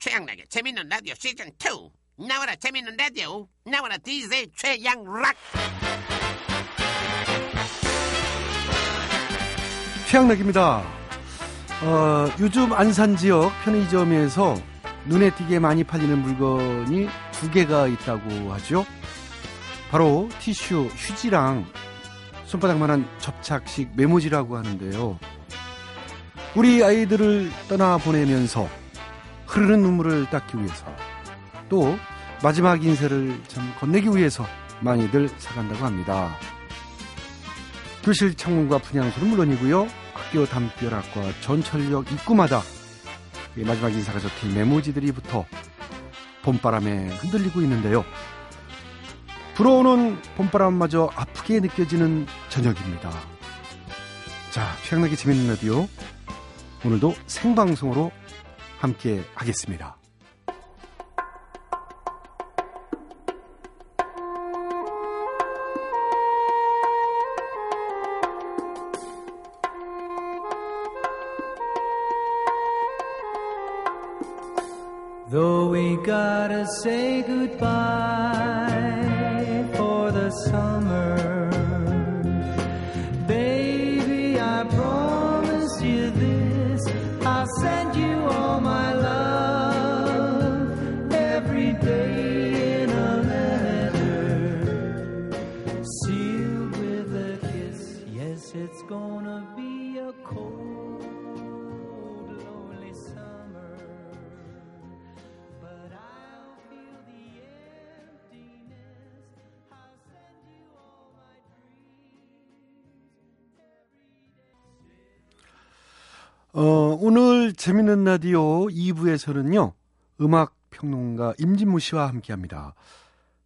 최양락의 재밌는 라디오 시즌 2 나와라 재밌는 라디오 나와라 DJ 최양락 최양락입니다. 어, 요즘 안산 지역 편의점에서 눈에 띄게 많이 팔리는 물건이 두 개가 있다고 하죠. 바로 티슈, 휴지랑 손바닥만한 접착식 메모지라고 하는데요. 우리 아이들을 떠나보내면서 흐르는 눈물을 닦기 위해서 또 마지막 인쇄를 참 건네기 위해서 많이들 사간다고 합니다. 교실 창문과 분향소는 물론이고요. 학교 담벼락과 전철역 입구마다 마지막 인사가 적힌 메모지들이 붙어 봄바람에 흔들리고 있는데요. 불어오는 봄바람마저 아프게 느껴지는 저녁입니다. 자, 최양락의 재밌는 라디오. 오늘도 생방송으로 함께 하겠습니다. Though we gotta say goodbye for the summer, 재밌는 라디오 2부에서는요, 음악 평론가 임진무 씨와 함께 합니다.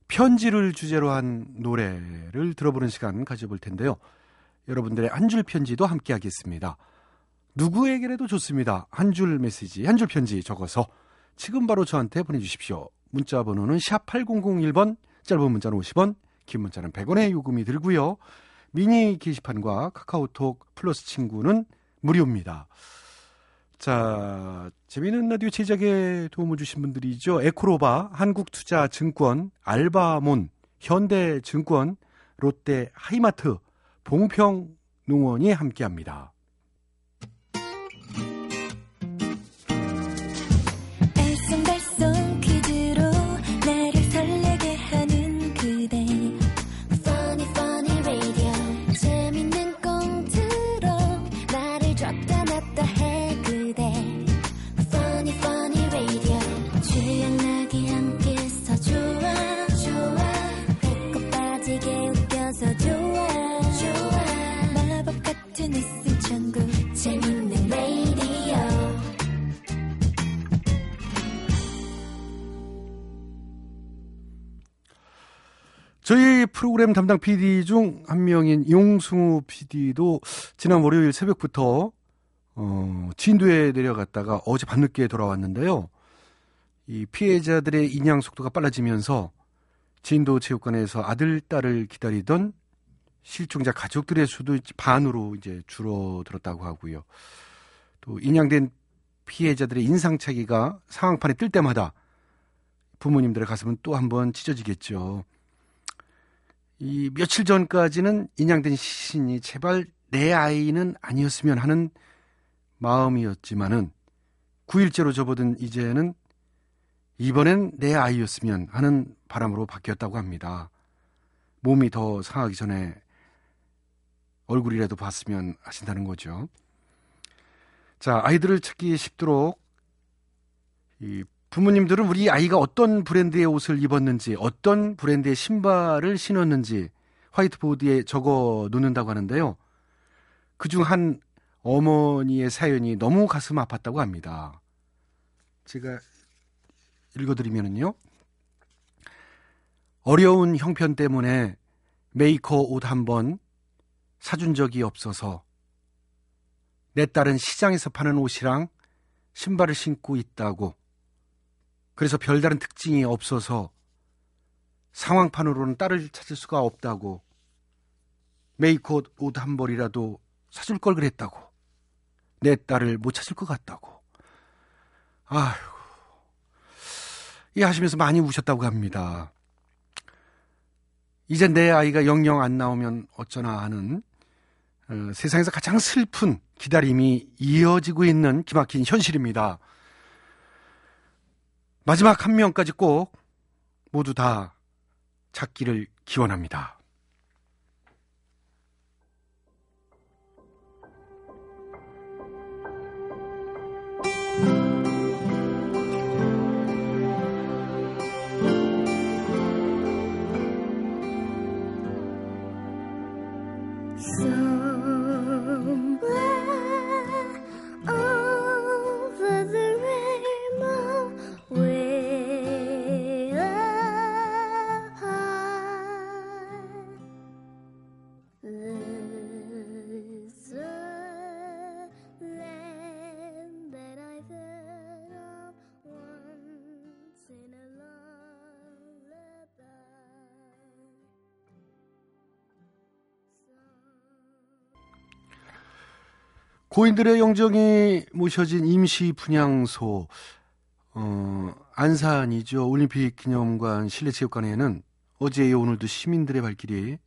편지를 주제로 한 노래를 들어보는 시간 가져볼 텐데요. 여러분들의 한 줄 편지도 함께 하겠습니다. 누구에게라도 좋습니다. 한 줄 메시지, 한 줄 편지 적어서 지금 바로 저한테 보내주십시오. 문자 번호는 샵 8001번, 짧은 문자는 50원, 긴 문자는 100원의 요금이 들고요. 미니 게시판과 카카오톡 플러스 친구는 무료입니다. 자, 재미있는 라디오 제작에 도움을 주신 분들이죠. 에코로바, 한국투자증권, 알바몬, 현대증권, 롯데 하이마트, 봉평농원이 함께합니다. 프로그램 담당 PD 중 한 명인 용승우 PD도 지난 월요일 새벽부터 어, 진도에 내려갔다가 어제 밤늦게 돌아왔는데요. 이 피해자들의 인양 속도가 빨라지면서 진도 체육관에서 아들, 딸을 기다리던 실종자 가족들의 수도 반으로 이제 줄어들었다고 하고요. 또 인양된 피해자들의 인상착의가 상황판에 뜰 때마다 부모님들의 가슴은 또 한 번 찢어지겠죠. 이 며칠 전까지는 인양된 시신이 제발 내 아이는 아니었으면 하는 마음이었지만은 9일째로 접어든 이제는 이번엔 내 아이였으면 하는 바람으로 바뀌었다고 합니다. 몸이 더 상하기 전에 얼굴이라도 봤으면 하신다는 거죠. 자, 아이들을 찾기 쉽도록 이 부모님들은 우리 아이가 어떤 브랜드의 옷을 입었는지, 어떤 브랜드의 신발을 신었는지 화이트보드에 적어 놓는다고 하는데요. 그 중 한 어머니의 사연이 너무 가슴 아팠다고 합니다. 제가 읽어드리면요. 어려운 형편 때문에 메이커 옷 한 번 사준 적이 없어서 내 딸은 시장에서 파는 옷이랑 신발을 신고 있다고 그래서 별다른 특징이 없어서 상황판으로는 딸을 찾을 수가 없다고 메이크업 옷한 벌이라도 사줄 걸 그랬다고 내 딸을 못 찾을 것 같다고 아휴 이 하시면서 많이 우셨다고 합니다. 이제 내 아이가 영영 안 나오면 어쩌나 하는 어, 세상에서 가장 슬픈 기다림이 이어지고 있는 기막힌 현실입니다. 마지막 한 명까지 꼭 모두 다 찾기를 기원합니다. 고인들의 영정이 모셔진 임시 분향소 어, 안산이죠. 올림픽 기념관 실내체육관에는 어제 이 오늘도 시민들의 발길이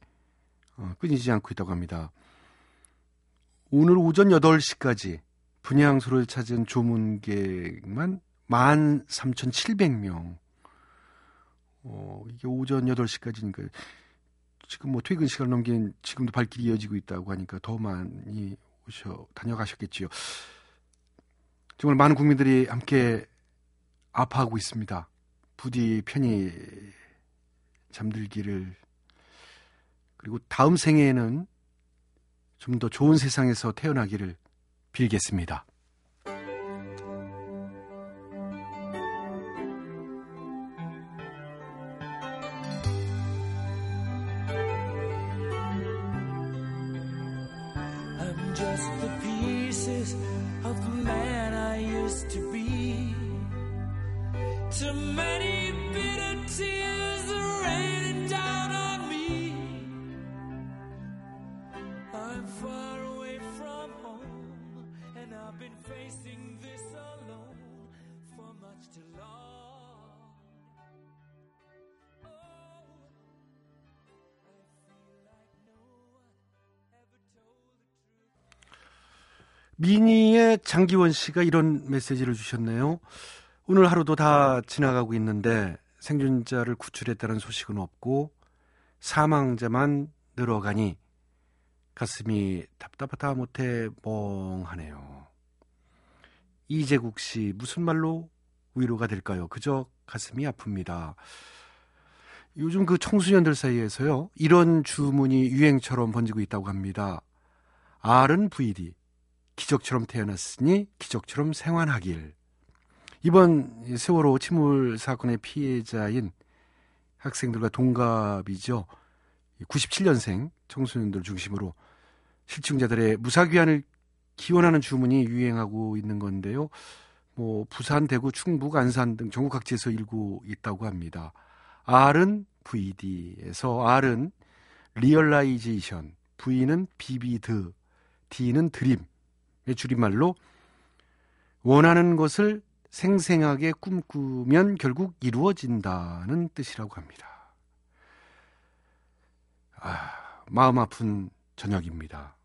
어, 끊이지 않고 있다고 합니다. 오늘 오전 8시까지 분향소를 찾은 조문객만 13,700명. 어, 이게 오전 8시까지니까 지금 뭐 퇴근 시간 넘긴 지금도 발길이 이어지고 있다고 하니까 더 많이 오셔 다녀가셨겠지요. 정말 많은 국민들이 함께 아파하고 있습니다. 부디 편히 잠들기를 그리고 다음 생에는 좀 더 좋은 세상에서 태어나기를 빌겠습니다. 장기원 씨가 이런 메시지를 주셨네요. 오늘 하루도 다 지나가고 있는데 생존자를 구출했다는 소식은 없고 사망자만 늘어가니 가슴이 답답하다 못해 멍하네요. 이재국 씨 무슨 말로 위로가 될까요? 그저 가슴이 아픕니다. 요즘 그 청소년들 사이에서요 이런 주문이 유행처럼 번지고 있다고 합니다. R은 VD 기적처럼 태어났으니 기적처럼 생환하길. 이번 세월호 침몰 사건의 피해자인 학생들과 동갑이죠. 97년생 청소년들 중심으로 실종자들의 무사귀환을 기원하는 주문이 유행하고 있는 건데요. 뭐 부산, 대구, 충북, 안산 등 전국 각지에서 일고 있다고 합니다. R은 VD에서 R은 realization, V는 vivid, D는 dream의 줄임말로 원하는 것을 생생하게 꿈꾸면 결국 이루어진다는 뜻이라고 합니다. 아, 마음 아픈 저녁입니다.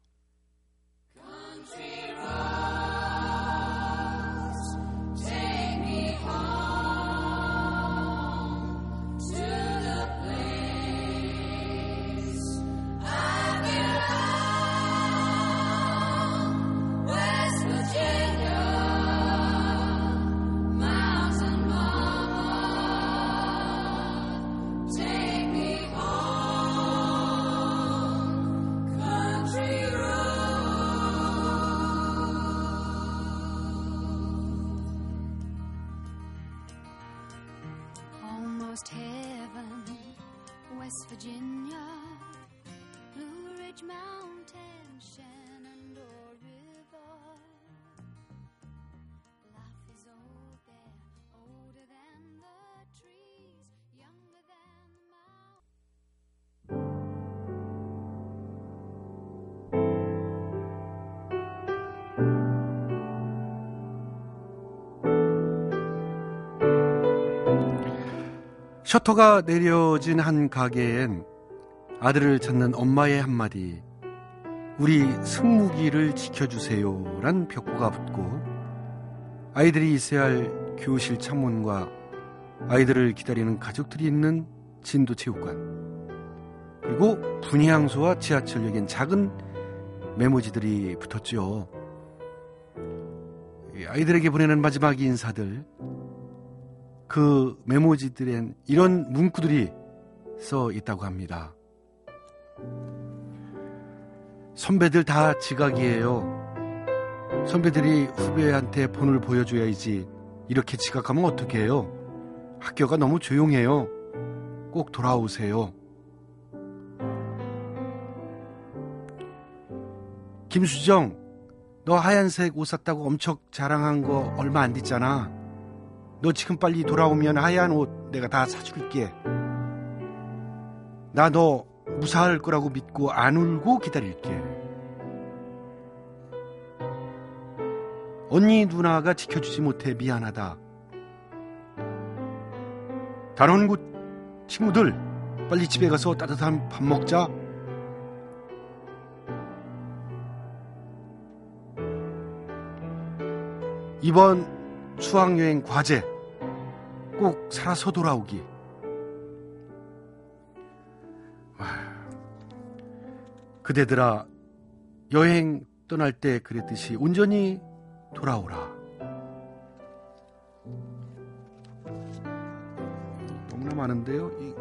West Virginia, 셔터가 내려진 한 가게엔 아들을 찾는 엄마의 한마디 우리 승무기를 지켜주세요 란 벽보가 붙고 아이들이 있어야 할 교실 창문과 아이들을 기다리는 가족들이 있는 진도체육관 그리고 분향소와 지하철역엔 작은 메모지들이 붙었죠. 이 아이들에게 보내는 마지막 인사들 그 메모지들엔 이런 문구들이 써 있다고 합니다. 선배들 다 지각이에요. 선배들이 후배한테 본을 보여줘야지. 이렇게 지각하면 어떻게 해요? 학교가 너무 조용해요. 꼭 돌아오세요. 김수정, 너 하얀색 옷 샀다고 엄청 자랑한 거 얼마 안 됐잖아. 너 지금 빨리 돌아오면 하얀 옷 내가 다 사줄게. 나 너 무사할 거라고 믿고 안 울고 기다릴게. 언니 누나가 지켜주지 못해 미안하다. 단원구 친구들 빨리 집에 가서 따뜻한 밥 먹자. 이번 수학여행 과제 꼭 살아서 돌아오기. 와, 그대들아 여행 떠날 때 그랬듯이 온전히 돌아오라. 너무나 많은데요. 이,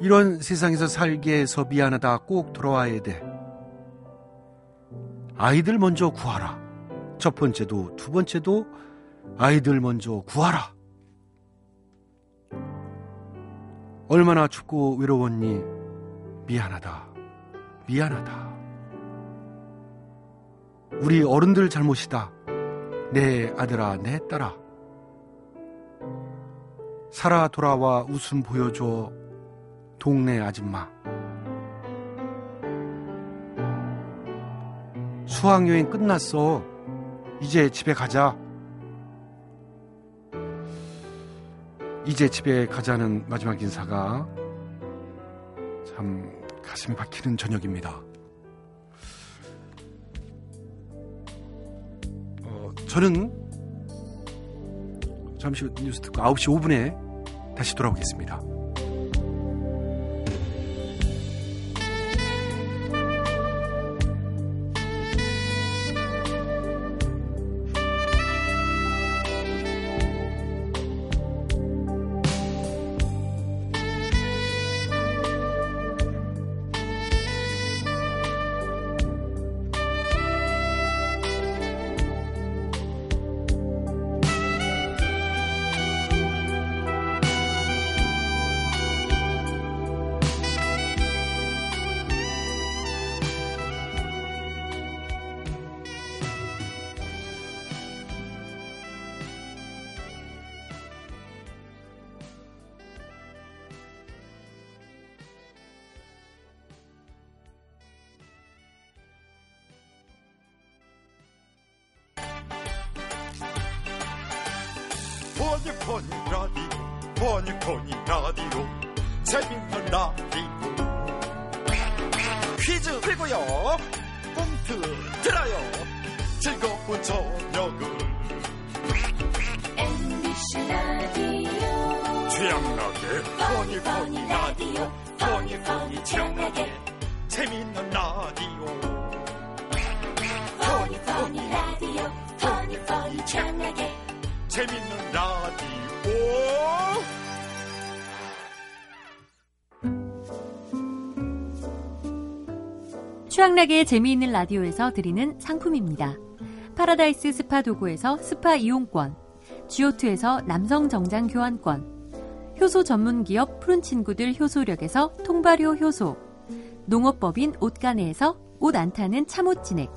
이런 세상에서 살게 해서 미안하다. 꼭 돌아와야 돼. 아이들 먼저 구하라. 첫 번째도 두 번째도 아이들 먼저 구하라. 얼마나 춥고 외로웠니? 미안하다. 미안하다. 우리 어른들 잘못이다. 내 아들아, 내 딸아. 살아 돌아와 웃음 보여줘. 동네 아줌마. 수학여행 끝났어. 이제 집에 가자. 이제 집에 가자는 마지막 인사가 참 가슴 박히는 저녁입니다. 어, 저는 잠시 후 뉴스 듣고 9시 5분에 다시 돌아오겠습니다. funny funny 라디오 funny funny 라디오 재밌는 라디오 퀴즈 풀고요 꽁트 들어요 즐거운 저녁을 MBC 라디오 최양락의 funny funny 라디오 funny funny 최양락의 재밌는 라디오 funny funny 라디오 funny funny 창나게 재밌는 라디오 최양락의 재미있는 라디오에서 드리는 상품입니다. 파라다이스 스파 도고에서 스파 이용권, 지오투에서 남성 정장 교환권, 효소 전문 기업 푸른 친구들 효소력에서 통발효 효소, 농업법인 옻가네에서 옻 안 타는 참옻 진액,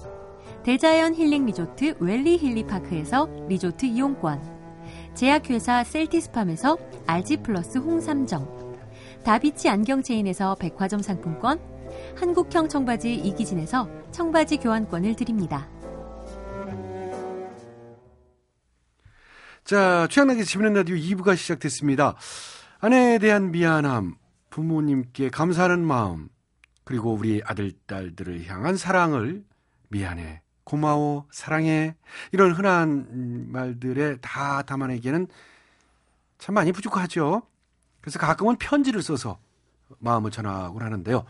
대자연 힐링 리조트 웰리 힐리파크에서 리조트 이용권, 제약회사 셀티스팜에서 알지 플러스 홍삼정, 다비치 안경 체인에서 백화점 상품권, 한국형 청바지 이기진에서 청바지 교환권을 드립니다. 자, 최양락의 재미있는 라디오 2부가 시작됐습니다. 아내에 대한 미안함, 부모님께 감사하는 마음, 그리고 우리 아들, 딸들을 향한 사랑을 미안해, 고마워, 사랑해, 이런 흔한 음, 말들에 다 담아내기에는 참 많이 부족하죠. 그래서 가끔은 편지를 써서 마음을 전하곤 하는데요.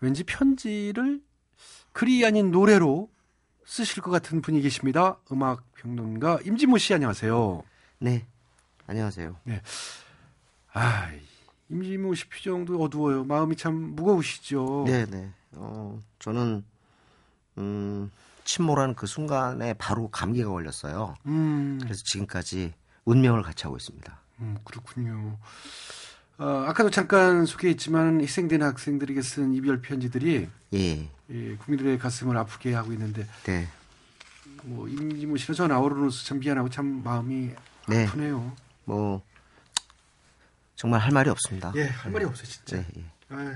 왠지 편지를 글이 아닌 노래로 쓰실 것 같은 분위기십니다. 음악 평론가 임진모 씨 안녕하세요. 네. 안녕하세요. 아, 임진모 씨 표정도 어두워요. 마음이 참 무거우시죠. 네, 네. 어, 저는 음, 침몰한 그 순간에 바로 감기가 걸렸어요. 음, 그래서 지금까지 운명을 같이 하고 있습니다. 음, 그렇군요. 어, 아까도 잠깐 소개했지만 희생된 학생들에게 쓴 이별 편지들이 예. 예, 국민들의 가슴을 아프게 하고 있는데 네. 뭐 임진모 씨는 전 아우로로서 참 미안하고 참 마음이 네. 아프네요. 뭐 정말 할 말이 없습니다. 예, 할 말이 없어요, 진짜. 네, 예. 아이.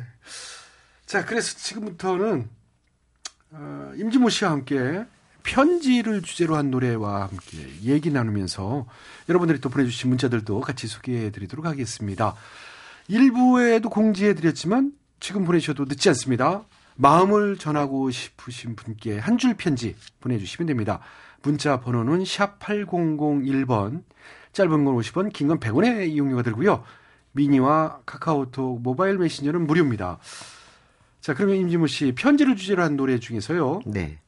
자, 그래서 지금부터는 어, 임진모 씨와 함께 편지를 주제로 한 노래와 함께 얘기 나누면서 여러분들이 또 보내주신 문자들도 같이 소개해 드리도록 하겠습니다. 일부에도 공지해 드렸지만 지금 보내셔도 늦지 않습니다. 마음을 전하고 싶으신 분께 한 줄 편지 보내주시면 됩니다. 문자 번호는 샵 8001번, 짧은 건 50원, 긴 건 100원의 이용료가 들고요. 미니와 카카오톡 모바일 메신저는 무료입니다. 자, 그러면 임진모 씨 편지를 주제로 한 노래 중에서요. 네.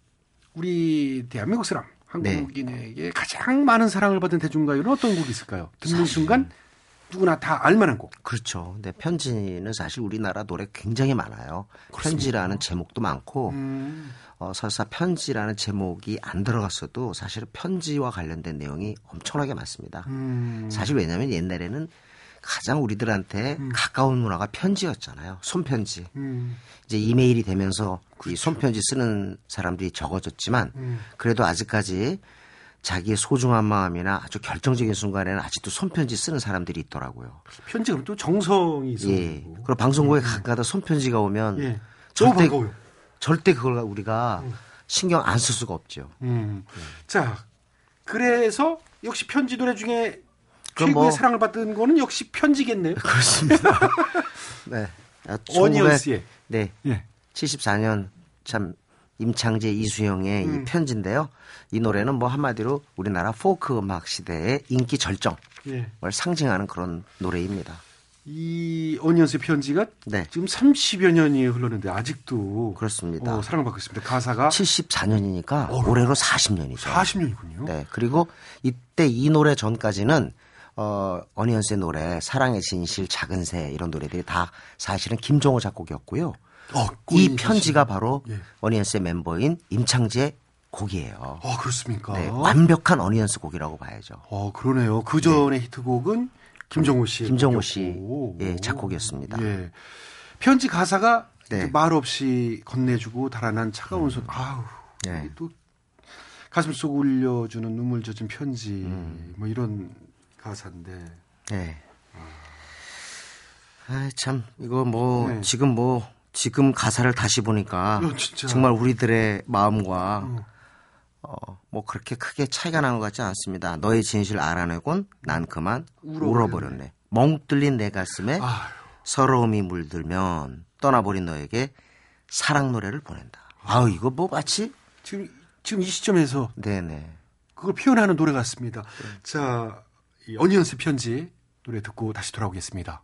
우리 대한민국 사람 한국인에게 가장 많은 사랑을 받은 대중가요는 어떤 곡이 있을까요? 듣는 순간 누구나 다 알만한 곡. 그렇죠. 근데 편지는 사실 우리나라 노래 굉장히 많아요. 편지라는 제목도 많고 음, 어, 설사 편지라는 제목이 안 들어갔어도 사실은 편지와 관련된 내용이 엄청나게 많습니다. 음, 사실 왜냐하면 옛날에는 가장 우리들한테 가까운 문화가 편지였잖아요. 손편지. 음, 이제 이메일이 되면서 이 손편지 쓰는 사람들이 적어졌지만 음. 그래도 아직까지 자기의 소중한 마음이나 아주 결정적인 순간에는 아직도 손편지 쓰는 사람들이 있더라고요. 편지 그럼 또 정성이 있어. 예. 그리고 방송국에 가끔가다 손편지가 오면 예. 절대 반가워요. 절대 그걸 우리가 신경 안 쓸 수가 없죠. 음. 자, 그래서 역시 편지 노래 중에 최고의 뭐- 사랑을 받은 거는 역시 편지겠네요. 그렇습니다. 네. 아, 1900 어니언스의. 네. 예. 74년 참 임창재 이수영의 음. 이 편지인데요. 이 노래는 뭐 한마디로 우리나라 포크 음악 시대의 인기 절정을 예. 상징하는 그런 노래입니다. 이 어니언스의 편지가 네. 지금 30여 년이 흘렀는데 아직도 그렇습니다. 어, 사랑을 받고 있습니다. 가사가 74년이니까 올해로 40년이죠. 40년이군요. 네. 그리고 이때 이 노래 전까지는 어, 어니언스의 노래 사랑의 진실 작은 새 이런 노래들이 다 사실은 김종호 작곡이었고요. 어, 이꿀 편지가 바로 예. 어니언스의 멤버인 임창재의 곡이에요. 아, 그렇습니까? 네, 완벽한 어니언스 곡이라고 봐야죠. 어, 그러네요. 그 전에 히트곡은 김정호 씨. 김정호 씨, 예, 작곡이었습니다. 예. 편지 가사가 네. 말 없이 건네주고 달아난 차가운 손. 아우. 네. 또 가슴 속 울려주는 눈물 젖은 편지. 음. 뭐 이런 가사인데. 네. 아, 참 이거 뭐 네. 지금 뭐 지금 가사를 다시 보니까 어. 정말 우리들의 마음과 어, 뭐 그렇게 크게 차이가 난것 같지 않습니다. 너의 진실 알아내곤 난 그만 울어버렸네. 울어버렸네. 뻥 뚫린 내 가슴에 아유. 서러움이 물들면 떠나버린 너에게 사랑 노래를 보낸다. 아우 이거 뭐 마치 지금 지금 이 시점에서 네네. 그걸 표현하는 노래 같습니다. 자, 이 어니언스 편지 노래 듣고 다시 돌아오겠습니다.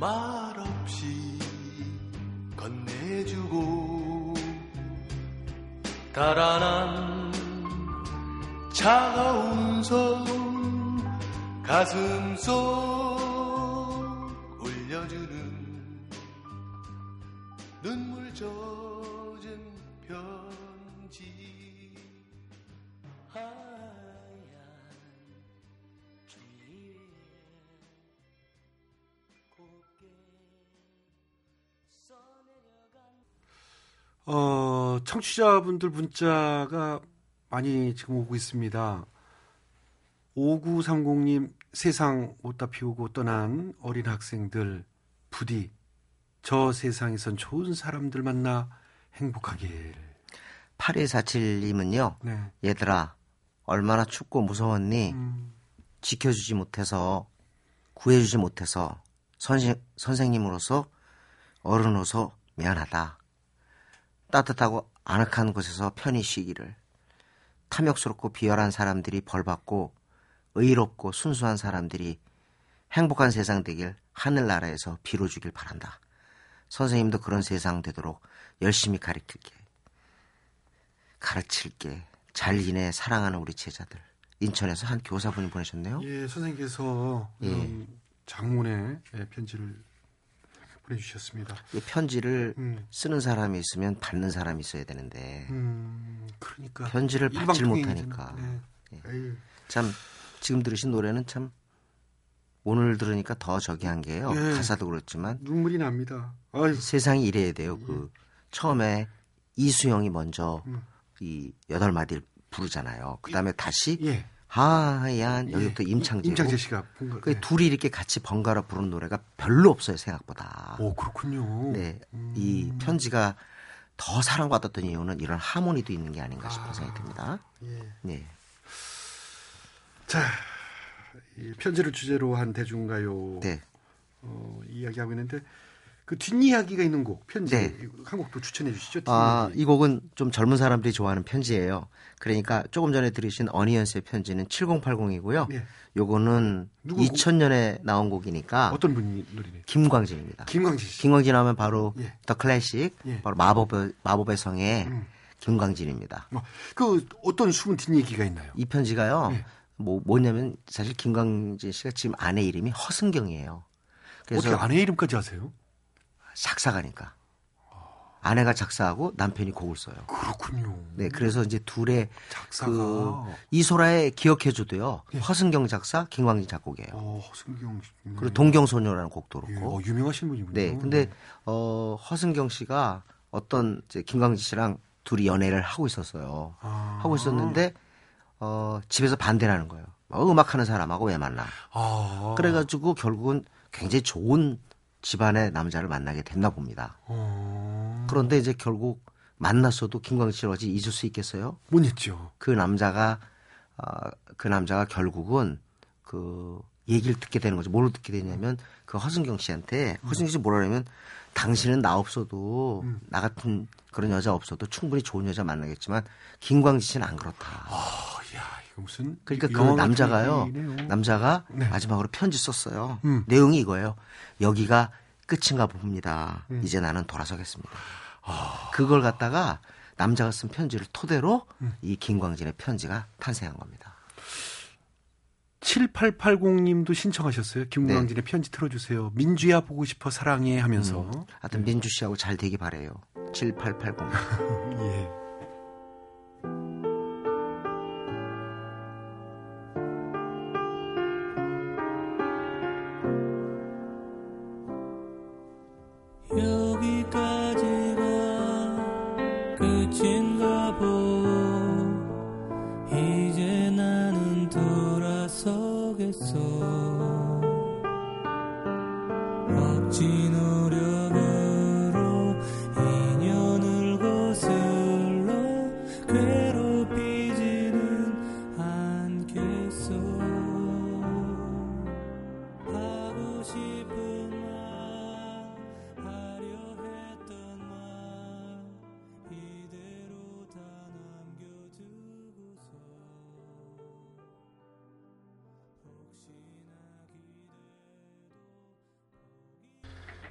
말없이 건네주고 달아난 차가운 손 가슴 속 눈물 젖은 편지 하얀 길 곱게 어, 청취자분들 문자가 많이 지금 오고 있습니다. 5930님 세상 옷다 피우고 떠난 어린 학생들 부디 저 세상에선 좋은 사람들 만나 행복하길. 8147님은요. 네. 얘들아 얼마나 춥고 무서웠니? 음, 지켜주지 못해서 구해주지 못해서 선생, 선생님으로서 어른으로서 미안하다. 따뜻하고 아늑한 곳에서 편히 쉬기를. 탐욕스럽고 비열한 사람들이 벌받고 의롭고 순수한 사람들이 행복한 세상 되길 하늘나라에서 빌어주길 바란다. 선생님도 그런 세상 되도록 열심히 가르칠게. 가르칠게. 잘 지내 사랑하는 우리 제자들. 인천에서 한 교사분이 보내셨네요. 예, 선생님께서 예. 음, 장문의 예, 편지를 보내주셨습니다. 이 편지를 음. 쓰는 사람이 있으면 받는 사람이 있어야 되는데 음, 그러니까 편지를 받질. 못하니까. 네. 예. 에휴, 참 지금 들으신 노래는 참 오늘 들으니까 더 저기 한 게요. 예. 가사도 그렇지만 눈물이 납니다. 아유, 세상이 이래야 돼요. 그 처음에 이수영이 먼저 음. 이 여덟 마디를 부르잖아요. 그다음에 다시 예. 하얀 여기부터 예. 임창재고 임창재 씨가. 그 네. 둘이 이렇게 같이 번갈아 부르는 노래가 별로 없어요 생각보다. 오, 그렇군요. 네, 음. 이 편지가 더 사랑받았던 이유는 이런 하모니도 있는 게 아닌가 싶은 아. 생각이 듭니다. 예. 네, 자, 이 편지를 주제로 한 대중가요 네, 어, 이야기하고 있는데 그 뒷이야기가 있는 곡 편지 네. 한 곡도 추천해 주시죠. 아, 뒷이야기. 이 곡은 좀 젊은 사람들이 좋아하는 편지예요. 그러니까 조금 전에 들으신 어니언스의 편지는 7080이고요. 네. 요거는 누구 곡? 2000년에 나온 곡이니까 어떤 분이 노래네? 김광진입니다. 김광진 씨. 김광진 하면 바로 예. 더 클래식, 예. 바로 마법의, 마법의 성의 음. 김광진입니다. 어, 그 어떤 숨은 뒷얘기가 있나요? 이 편지가요. 예. 뭐 뭐냐면 사실 김광진 씨가 지금 아내 이름이 허승경이에요. 그래서 어떻게 아내 이름까지 아세요? 작사가니까. 아내가 작사하고 남편이 곡을 써요. 그렇군요. 네, 그래서 이제 둘의 작사가 그 이소라의 기억해줘도요. 허승경 작사, 김광진 작곡이에요. 어, 허승경 씨. 그리고 동경소녀라는 곡도 예, 그렇고. 어, 유명하신 분이군요. 네, 근데 어 허승경 씨가 어떤 이제 김광진 씨랑 둘이 연애를 하고 있었어요. 아. 하고 있었는데 어 집에서 반대를 하는 거예요. 어, 음악하는 사람하고 왜 만나? 아. 그래가지고 결국은 굉장히 좋은 집안의 남자를 만나게 됐나 봅니다. 어. 그런데 이제 결국 만났어도 김광진 씨를 어찌 잊을 수 있겠어요? 못 잊죠. 그 남자가 아, 그 남자가 결국은 그 얘기를 듣게 되는 거죠. 뭘 듣게 되냐면 그 허승경 씨한테 허승경 씨 뭐라 그러면 당신은 나 없어도 나 같은 그런 여자 없어도 충분히 좋은 여자 만나겠지만 김광진 씨는 안 그렇다. 어, 야, 이거 무슨 그러니까 그 남자가요. 얘기네요. 남자가 네. 마지막으로 편지 썼어요. 음. 내용이 이거예요. 여기가 끝인가 봅니다. 음. 이제 나는 돌아서겠습니다. 아. 그걸 갖다가 남자가 쓴 편지를 토대로 음. 이 김광진의 편지가 탄생한 겁니다. 7880님도 신청하셨어요. 네. 김광진의 편지 틀어주세요. 민주야 보고 싶어 사랑해 하면서. 하여튼 민주 씨하고 잘 되기 바래요. 7880. 예.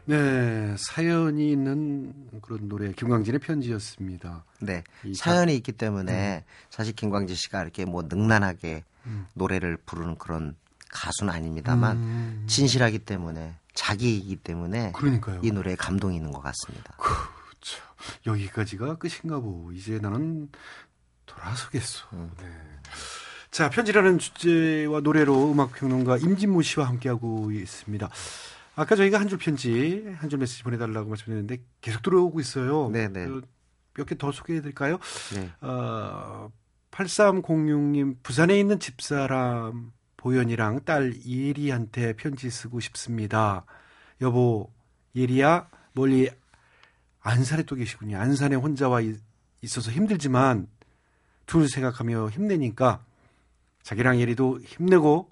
네, 사연이 있는 그런 노래 김광진의 편지였습니다. 네. 이 사연이 있기 때문에 사실 김광진 씨가 이렇게 뭐 능란하게 노래를 부르는 그런 가수는 아닙니다만 음. 진실하기 때문에 자기이기 때문에 그러니까요. 이 노래에 감동이 있는 것 같습니다. 그렇죠. 여기까지가 끝인가 보. 이제 나는 돌아서겠어. 음. 네. 자, 편지라는 주제와 노래로 음악평론가 임진모 씨와 함께하고 있습니다. 아까 저희가 한 줄 편지, 한 줄 메시지 보내달라고 말씀드렸는데 계속 들어오고 있어요. 네네. 몇 개 더 소개해 드릴까요? 네. 어, 8306님, 부산에 있는 집사람 보현이랑 딸 예리한테 편지 쓰고 싶습니다. 여보, 예리야, 멀리 안산에 또 계시군요. 안산에 혼자 와 있- 있어서 힘들지만 둘 생각하며 힘내니까 자기랑 예리도 힘내고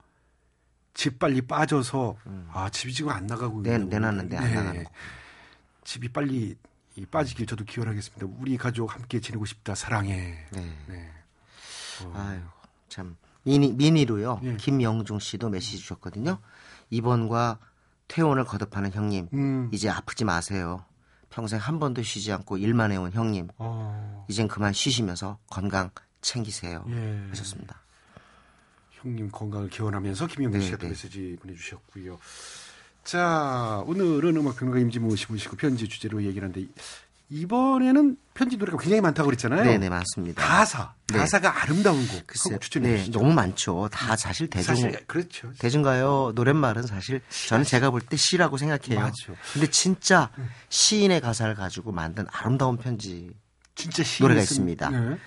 집 빨리 빠져서 아 집이 지금 안 나가고 내-. 내놨는데 안 나가는 거. 집이 빨리 이 빠지길 저도 기원하겠습니다. 우리 가족 함께 지내고 싶다 사랑해. 네. 네. 아유, 참. 미니, 미니로요. 예. 김영중 씨도 메시지 주셨거든요. 입원과 퇴원을 거듭하는 형님. 음. 이제 아프지 마세요. 평생 한 번도 쉬지 않고 일만 해온 형님. 어, 이젠 그만 쉬시면서 건강 챙기세요. 예. 하셨습니다. 형님 건강을 기원하면서 김영민 네, 씨가 또 네. 메시지 보내주셨고요. 자, 오늘은 음악평론가 임진모 씨 모시고 편지 주제로 얘기를 하는데 이번에는 편지 노래가 굉장히 많다고 그랬잖아요. 네네, 맞습니다. 가사, 네. 가사가 아름다운 곡 글쎄, 추천해 네. 너무 많죠. 다 사실 대중, 사실 그렇죠. 대중가요 노랫말은 사실 저는 제가 볼 때 시라고 생각해요. 맞죠. 근데 진짜 시인의 가사를 가지고 만든 아름다운 편지 진짜 시 노래가 있습니다. 네.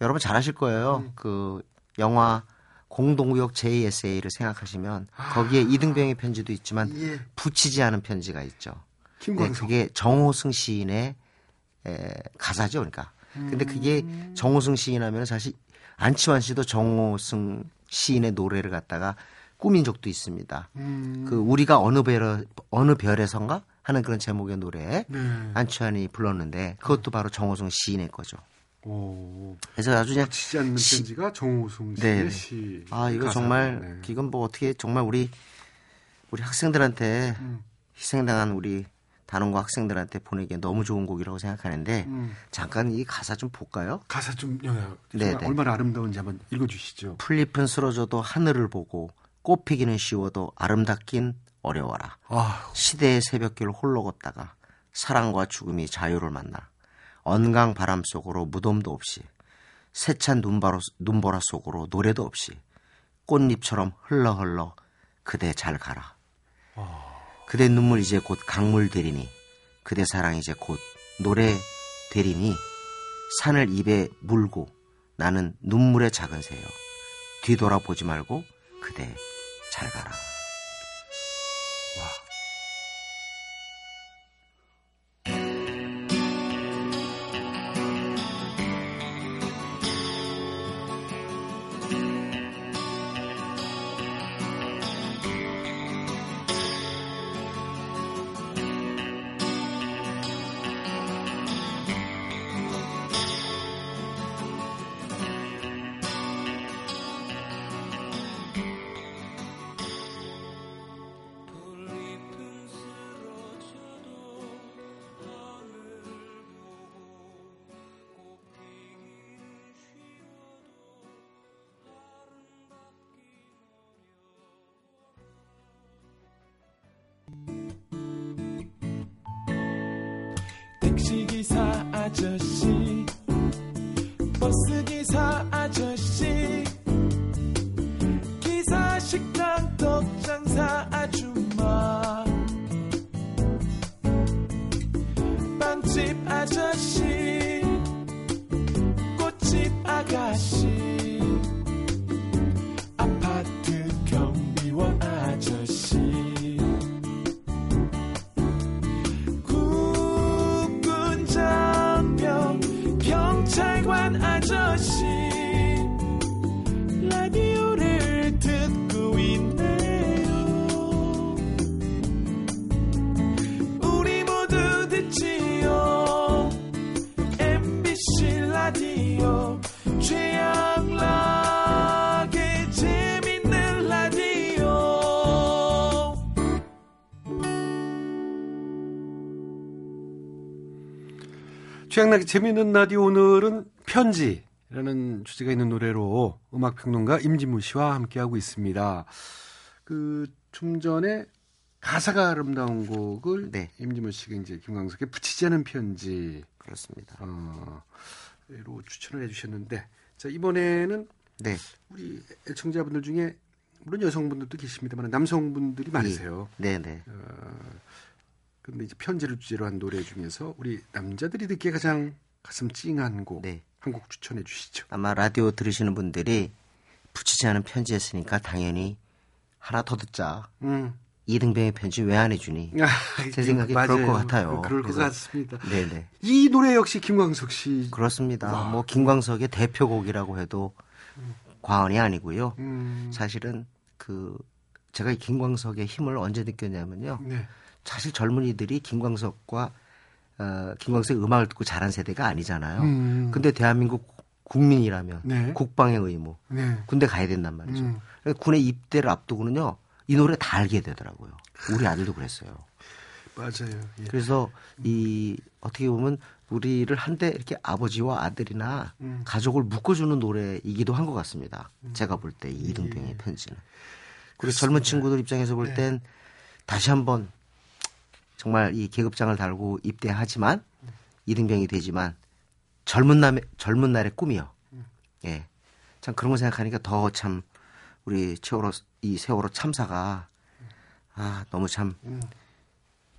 여러분 잘 아실 거예요. 음. 그 영화 공동구역 JSA를 생각하시면 거기에 이등병의 편지도 있지만 아. 예. 붙이지 않은 편지가 있죠. 네, 김광석. 그게 정호승 시인의 에, 가사죠, 그러니까. 근데 그게 음. 정호승 시인 하면 사실 안치환 씨도 정호승 시인의 노래를 갖다가 꾸민 적도 있습니다. 음. 그 우리가 어느 별 어느 별에선가 하는 그런 제목의 노래 네. 안치환이 불렀는데 그것도 바로 정호승 시인의 거죠. 오. 그래서 아주 그냥 치지 않는 시- 편지가 정우승 네. 씨의 시. 아 이거 정말 네. 이건 뭐 어떻게 정말 우리 우리 학생들한테 음. 희생당한 우리 단원고 학생들한테 보내기에 너무 좋은 곡이라고 생각하는데 음. 잠깐 이 가사 좀 볼까요? 가사 좀 영향. 네, 네. 얼마나 아름다운지 한번 읽어주시죠. 풀잎은 쓰러져도 하늘을 보고 꽃 피기는 쉬워도 아름답긴 어려워라. 아, 시대의 새벽길 홀로 걷다가 사랑과 죽음이 자유를 만나 언강 바람 속으로 무덤도 없이 세찬 눈바로, 눈보라 속으로 노래도 없이 꽃잎처럼 흘러흘러 그대 잘 가라. 그대 눈물 이제 곧 강물 되리니 그대 사랑 이제 곧 노래 되리니 산을 입에 물고 나는 눈물의 작은 새요. 뒤돌아보지 말고 그대 잘 가라. 택시기사 아저씨 버스기사 아저씨 기사 식당 떡장사 아줌마 빵집 아저씨 최양락의 재미있는 라디오 오늘은 편지라는 주제가 있는 노래로 음악평론가 임진무 씨와 함께하고 있습니다. 그 좀 전에 가사가 아름다운 곡을 네. 임진무 씨가 이제 김광석의 붙이지 않은 편지 그렇습니다. 어, 로 추천을 해주셨는데 자 이번에는 네. 우리 애청자분들 중에 물론 여성분들도 계십니다만 남성분들이 많으세요. 네, 네. 근데 이제 편지를 주제로 한 노래 중에서 우리 남자들이 듣기에 가장 가슴 찡한 곡 네. 한곡 추천해 주시죠. 아마 라디오 들으시는 분들이 붙이지 않은 편지였으니까 당연히 하나 더 듣자. 음. 이등병의 편지 왜 안 해주니? 제 생각에 맞아요. 그럴 것 같아요. 그럴 것 같습니다. 네네. 이 노래 역시 김광석 씨. 그렇습니다. 뭐 김광석의 대표곡이라고 해도 과언이 아니고요. 음, 사실은 그 제가 이 김광석의 힘을 언제 느꼈냐면요. 네. 사실 젊은이들이 김광석과 어, 김광석의 음악을 듣고 자란 세대가 아니잖아요. 음. 근데 대한민국 국민이라면 네. 국방의 의무, 네. 군대 가야 된단 말이죠. 음. 군에 입대를 앞두고는요. 이 노래 다 알게 되더라고요. 우리 아들도 그랬어요. 맞아요. 예. 그래서 이 어떻게 보면 우리를 한데 이렇게 아버지와 아들이나 음. 가족을 묶어주는 노래이기도 한 것 같습니다. 제가 볼 때이 이등병의 편지는. 그리고 젊은 친구들 입장에서 볼땐 다시 한번 정말 이 계급장을 달고 입대하지만 이등병이 되지만 젊은 날 젊은 날의 꿈이요. 예. 참 그런 거 생각하니까 더 참 우리 세월호 이 세월호 참사가 아 너무 참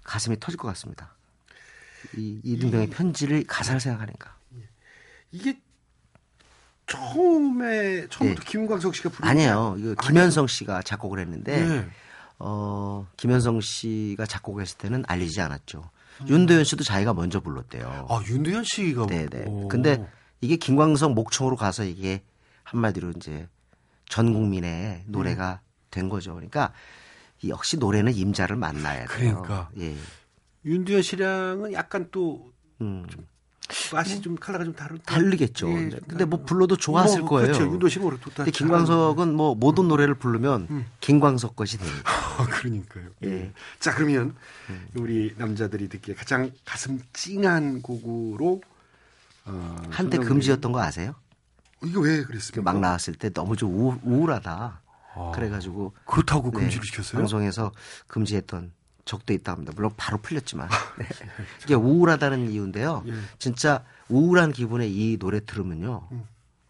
가슴이 터질 것 같습니다. 이 이등병의 편지를 가사를 생각하니까 이게 처음에 처음부터 예. 김광석 씨가 부른 아니에요. 이거 김현성 씨가 작곡을 했는데 네. 어 김현성 씨가 작곡했을 때는 알리지 않았죠. 윤도현 씨도 자기가 먼저 불렀대요. 아 윤도현 씨가 네네. 오. 근데 이게 김광석 목청으로 가서 이게 한마디로 이제 전 국민의 노래가 된 거죠. 그러니까 이 역시 노래는 임자를 만나야 돼요. 그러니까. 예. 윤도현 씨랑은 약간 또 음, 맛이 좀 컬러가 좀 다르 다르겠죠. 예, 근데, 좀 근데 뭐. 불러도 좋았을 뭐, 거예요. 그렇죠. 씨는 모르 근데 김광석은 뭐 모든 노래를 부르면 음. 김광석 것이 됩니다. 아, 그러니까요. 예. 자 그러면 음. 우리 남자들이 듣기에 가장 가슴 찡한 곡으로 어, 한때 선정된- 금지였던 거 아세요? 이게 왜그 그랬습니까? 막 나왔을 때 너무 좀 우울, 우울하다. 아, 그래가지고 그렇다고 네, 금지를 시켰어요? 방송에서 금지했던 적도 있다 합니다. 물론 바로 풀렸지만 네. 이게 우울하다는 이유인데요. 예. 진짜 우울한 기분에 이 노래 들으면요, 음.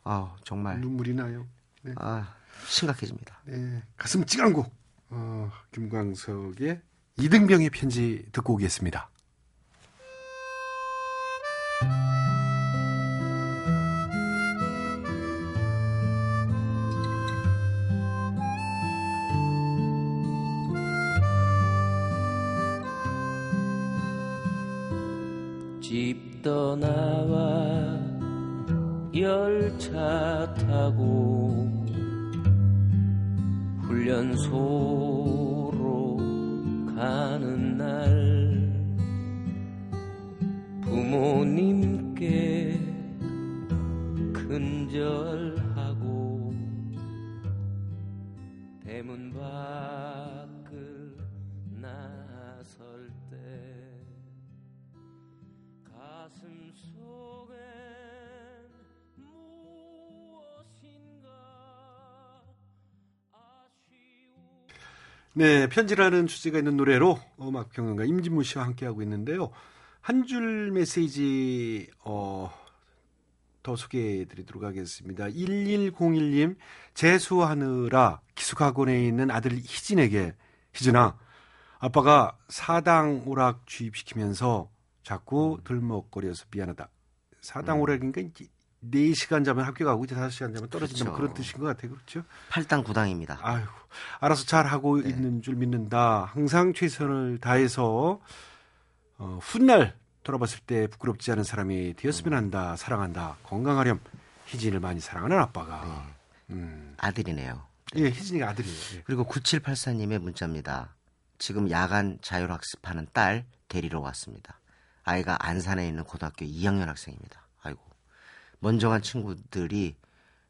아 정말 눈물이 나요. 네. 아 심각해집니다. 네, 가슴 찡한 곡. 어, 김광석의 이등병의 편지 듣고 오겠습니다. 타고 훈련소 네, 편지라는 주제가 있는 노래로 음악 평론가 임진무 씨와 함께하고 있는데요. 한 줄 메시지 어, 더 소개해 드리도록 하겠습니다. 1101님 재수하느라 기숙학원에 있는 아들 희진에게 희진아 아빠가 사당 오락 주입시키면서 자꾸 들먹거려서 미안하다. 사당 음. 오락이니 4시간 자면 합격하고 이제 5시간 자면 떨어진다는 그렇죠. 그런 뜻인 것 같아요. 그렇죠? 팔당 구당입니다. 아이고, 알아서 잘 하고 네. 있는 줄 믿는다. 항상 최선을 다해서 어, 훗날 돌아봤을 때 부끄럽지 않은 사람이 되었으면 한다. 사랑한다. 건강하렴. 희진을 많이 사랑하는 아빠가. 음. 아들이네요. 예, 희진이가 아들이에요. 예. 그리고 9784님의 문자입니다. 지금 야간 자율학습하는 딸 데리러 왔습니다. 아이가 안산에 있는 고등학교 2학년 학생입니다. 아이고. 먼저 간 친구들이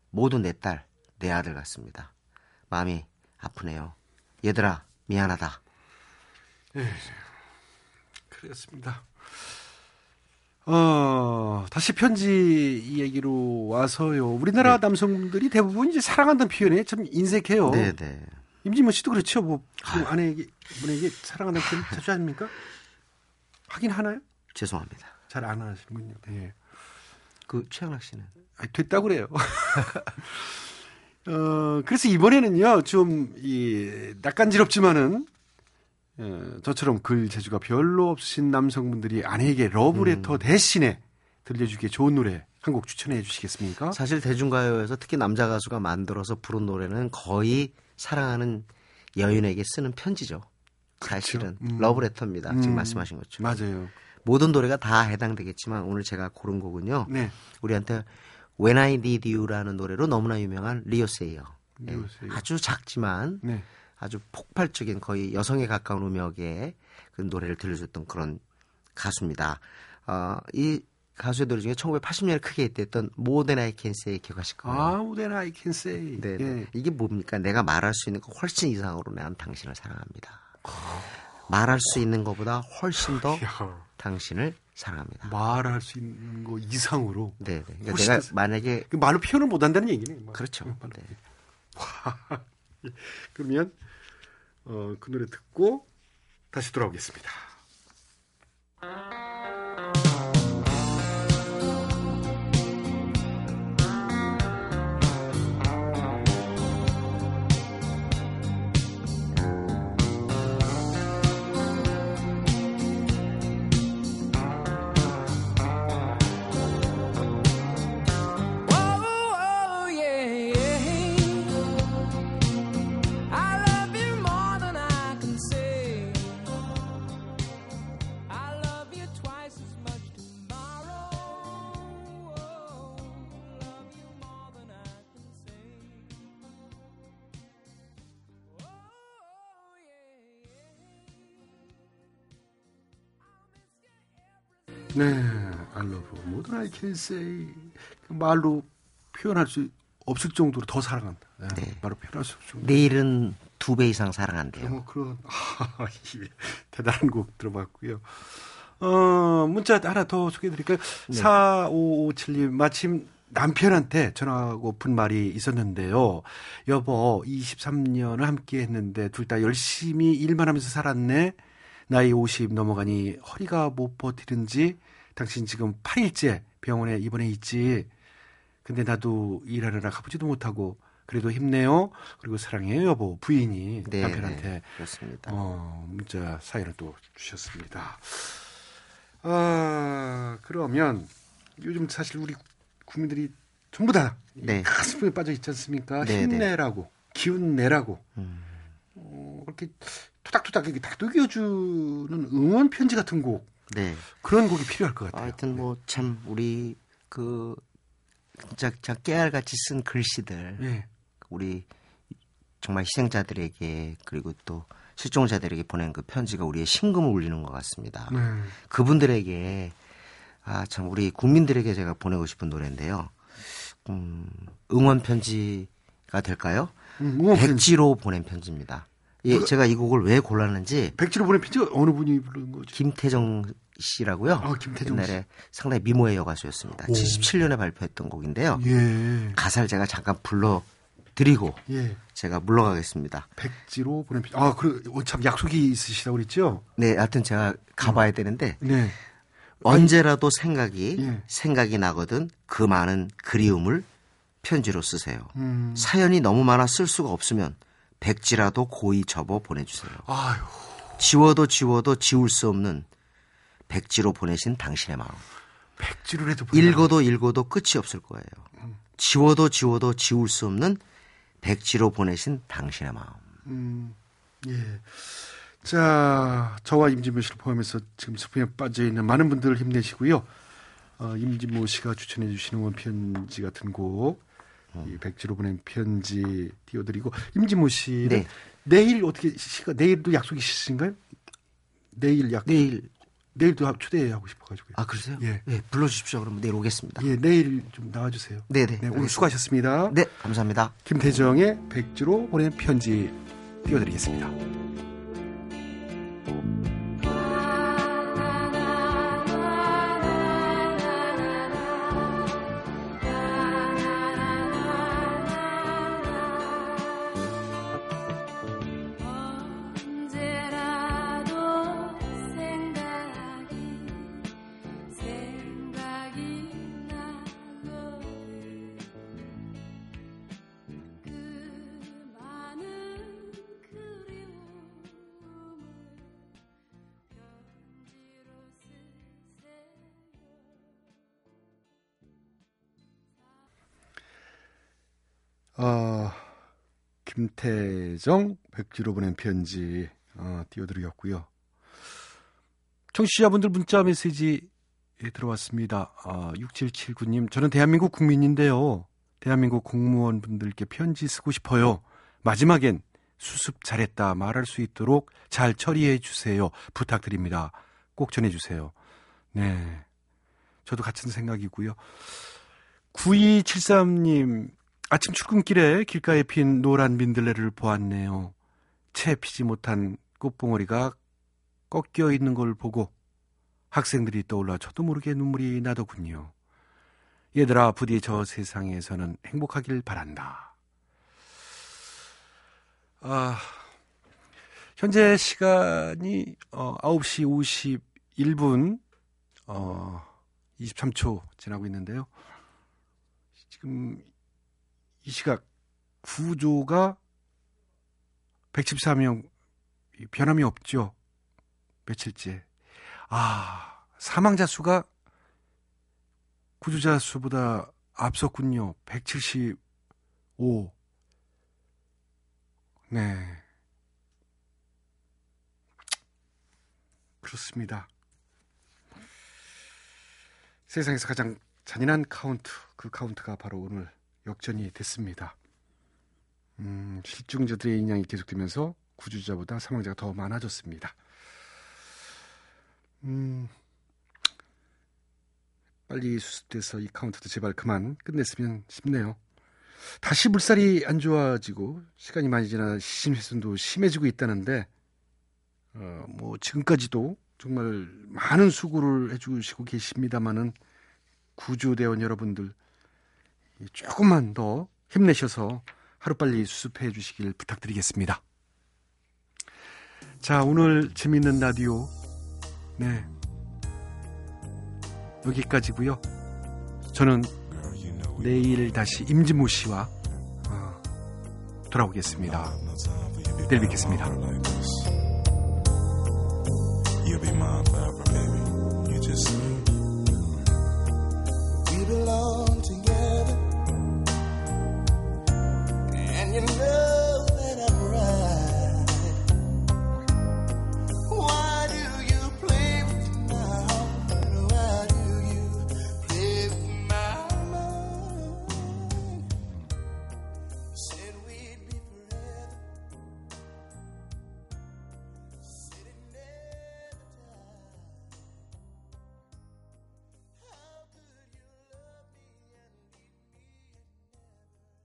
모두 내 딸, 내 아들 같습니다. 마음이 아프네요. 얘들아, 미안하다. 그렇습니다. 어, 다시 편지 얘기로 와서요. 우리나라 남성분들이 대부분 이제 사랑한다는 표현에 참 인색해요. 네 네. 임진모 씨도 그렇죠. 뭐, 지금 아내에게, 분에게 사랑한다는 표현 자주 합니까? 하긴 하나요? 죄송합니다. 잘 안 하시는군요. 예. 그 최양락 씨는 아니, 됐다고 그래요. 어, 그래서 이번에는요, 좀, 이, 낯간지럽지만은, 어, 저처럼 글 재주가 별로 없으신 남성분들이 아내에게 러브레터 대신에 들려주기에 좋은 노래 한 곡 추천해 주시겠습니까? 사실 대중가요에서 특히 남자 가수가 만들어서 부른 노래는 거의 사랑하는 여인에게 쓰는 편지죠. 사실은 음. 러브레터입니다. 지금 음. 말씀하신 것처럼 맞아요. 모든 노래가 다 해당되겠지만 오늘 제가 고른 곡은요. 네. 우리한테 When I Need You라는 노래로 너무나 유명한 리오세이어. 예, 리오세이어. 아주 작지만 네. 아주 폭발적인 거의 여성에 가까운 음역의 그 노래를 들려줬던 그런 가수입니다. 어, 이 가수의 노래 중에 1980년에 크게 히트했던 More Than I Can Say 기억하실 거예요. 아, I can say. 네, 예. 네. 이게 뭡니까? 내가 말할 수 있는 거 훨씬 이상으로 난 당신을 사랑합니다. 말할 수 있는 것보다 훨씬 더 야, 당신을 사랑합니다. 말할 수 있는 거 이상으로. 네, 네. 그러니까 내가 더- 만약에 그 말로 표현을 못 한다는 얘기네. 말. 그렇죠. 응, 말로. 네. 그러면 어, 그 노래 듣고 다시 돌아오겠습니다. 네, I love you. than I can say. 그 말로 표현할 수 없을 정도로 더 사랑한다. 네, 네. 말로 표현할 수 없을 정도로. 내일은 두 배 이상 사랑한대요. 뭐 그런 아, 이 대단한 곡 들어봤고요. 어, 문자 하나 더 소개해 드릴까요? 네. 4557님 마침 남편한테 전화하고픈 말이 있었는데요. 여보, 23년을 함께 했는데 둘 다 열심히 일만 하면서 살았네. 나이 50 넘어가니 허리가 못 버티는지 당신 지금 8일째 병원에 입원해 있지. 근데 나도 일하느라 가보지도 못하고 그래도 힘내요. 그리고 사랑해요, 여보. 부인이 네, 남편한테 네, 그렇습니다. 어, 문자 사연을 또 주셨습니다. 아, 그러면 요즘 사실 우리 국민들이 전부 다 네. 가슴에 빠져 있지 않습니까? 네, 네. 힘내라고, 기운 내라고, 음. 어, 그렇게 토닥토닥 이렇게 다독여주는 응원 편지 같은 곡 네. 그런 곡이 필요할 것 같아요. 하여튼 뭐 참 우리 그 진짜, 진짜 깨알같이 쓴 글씨들 예. 우리 정말 희생자들에게 그리고 또 실종자들에게 보낸 그 편지가 우리의 심금을 울리는 것 같습니다. 네. 그분들에게 아 참 우리 국민들에게 제가 보내고 싶은 노래인데요. 음, 응원 편지가 될까요? 음, 응원 편지. 백지로 보낸 편지입니다. 예, 제가 이 곡을 왜 골랐는지 백지로 보낸 편지 어느 분이 부른 거죠? 김태정 씨라고요. 아, 김태정 씨. 옛날에 상당히 미모의 여가수였습니다. 오. 77년에 발표했던 곡인데요. 예. 가사를 제가 잠깐 불러 드리고 예. 제가 물러가겠습니다. 백지로 보낸 편지. 아, 그래. 어, 참 약속이 있으시다고 그랬죠? 네, 하여튼 제가 가봐야 되는데 네. 언제라도 생각이 예. 생각이 나거든 그 많은 그리움을 편지로 쓰세요. 음. 사연이 너무 많아 쓸 수가 없으면 백지라도 고이 접어 보내주세요. 아유. 지워도 지워도 지울 수 없는 백지로 보내신 당신의 마음. 백지로 해도 보내라. 읽어도 읽어도 끝이 없을 거예요. 지워도 지워도 지울 수 없는 백지로 보내신 당신의 마음. 음, 예. 자, 저와 임진모 씨를 포함해서 지금 슬픔에 빠져 있는 많은 분들 힘내시고요. 어, 임진모 씨가 추천해 주시는 원 편지 같은 곡, 이 백지로 보낸 편지 띄워드리고 임진모 씨는 네. 내일 어떻게 시가 내일도 약속이 있으신가요? 내일 약 내일 내일도 하- 초대하고 싶어가지고. 아 그러세요? 예. 예, 불러주십시오. 그러면 내일 오겠습니다. 예, 내일 좀 나와주세요. 네네. 네, 오늘 알겠습니다. 수고하셨습니다. 네, 감사합니다. 김태정의 백지로 보낸 편지 띄워드리겠습니다. 김태정 백지로 보낸 편지 어, 띄워드리겠고요. 청취자분들 문자 메시지 예, 들어왔습니다. 아, 6779님, 저는 대한민국 국민인데요. 대한민국 공무원분들께 편지 쓰고 싶어요. 마지막엔 수습 잘했다 말할 수 있도록 잘 처리해 주세요. 부탁드립니다. 꼭 전해 주세요. 네. 저도 같은 생각이고요. 9273님, 아침 출근길에 길가에 핀 노란 민들레를 보았네요. 채 피지 못한 꽃봉오리가 꺾여 있는 걸 보고 학생들이 떠올라 저도 모르게 눈물이 나더군요. 얘들아, 부디 저 세상에서는 행복하길 바란다. 아, 현재 시간이 어, 9시 51분 어, 23초 지나고 있는데요. 지금 이 시각 구조가 114명 변함이 없죠. 며칠째. 아, 사망자 수가 구조자 수보다 앞섰군요. 175. 네. 그렇습니다. 세상에서 가장 잔인한 카운트, 그 카운트가 바로 오늘 역전이 됐습니다. 음, 실종자들의 인양이 계속되면서 구조자보다 사망자가 더 많아졌습니다. 음, 빨리 수습돼서 이 카운트도 제발 그만 끝냈으면 싶네요. 다시 물살이 안 좋아지고 시간이 많이 지나 시신 훼손도 심해지고 있다는데 어, 뭐 지금까지도 정말 많은 수고를 해주시고 계십니다만은 구조대원 여러분들 예, 조금만 더 힘내셔서 하루빨리 수습해 주시길 부탁드리겠습니다. 자, 오늘 재밌는 라디오. 네. 여기까지고요 저는 내일 다시 임진모 씨와 어, 돌아오겠습니다. 내일 뵙겠습니다. belong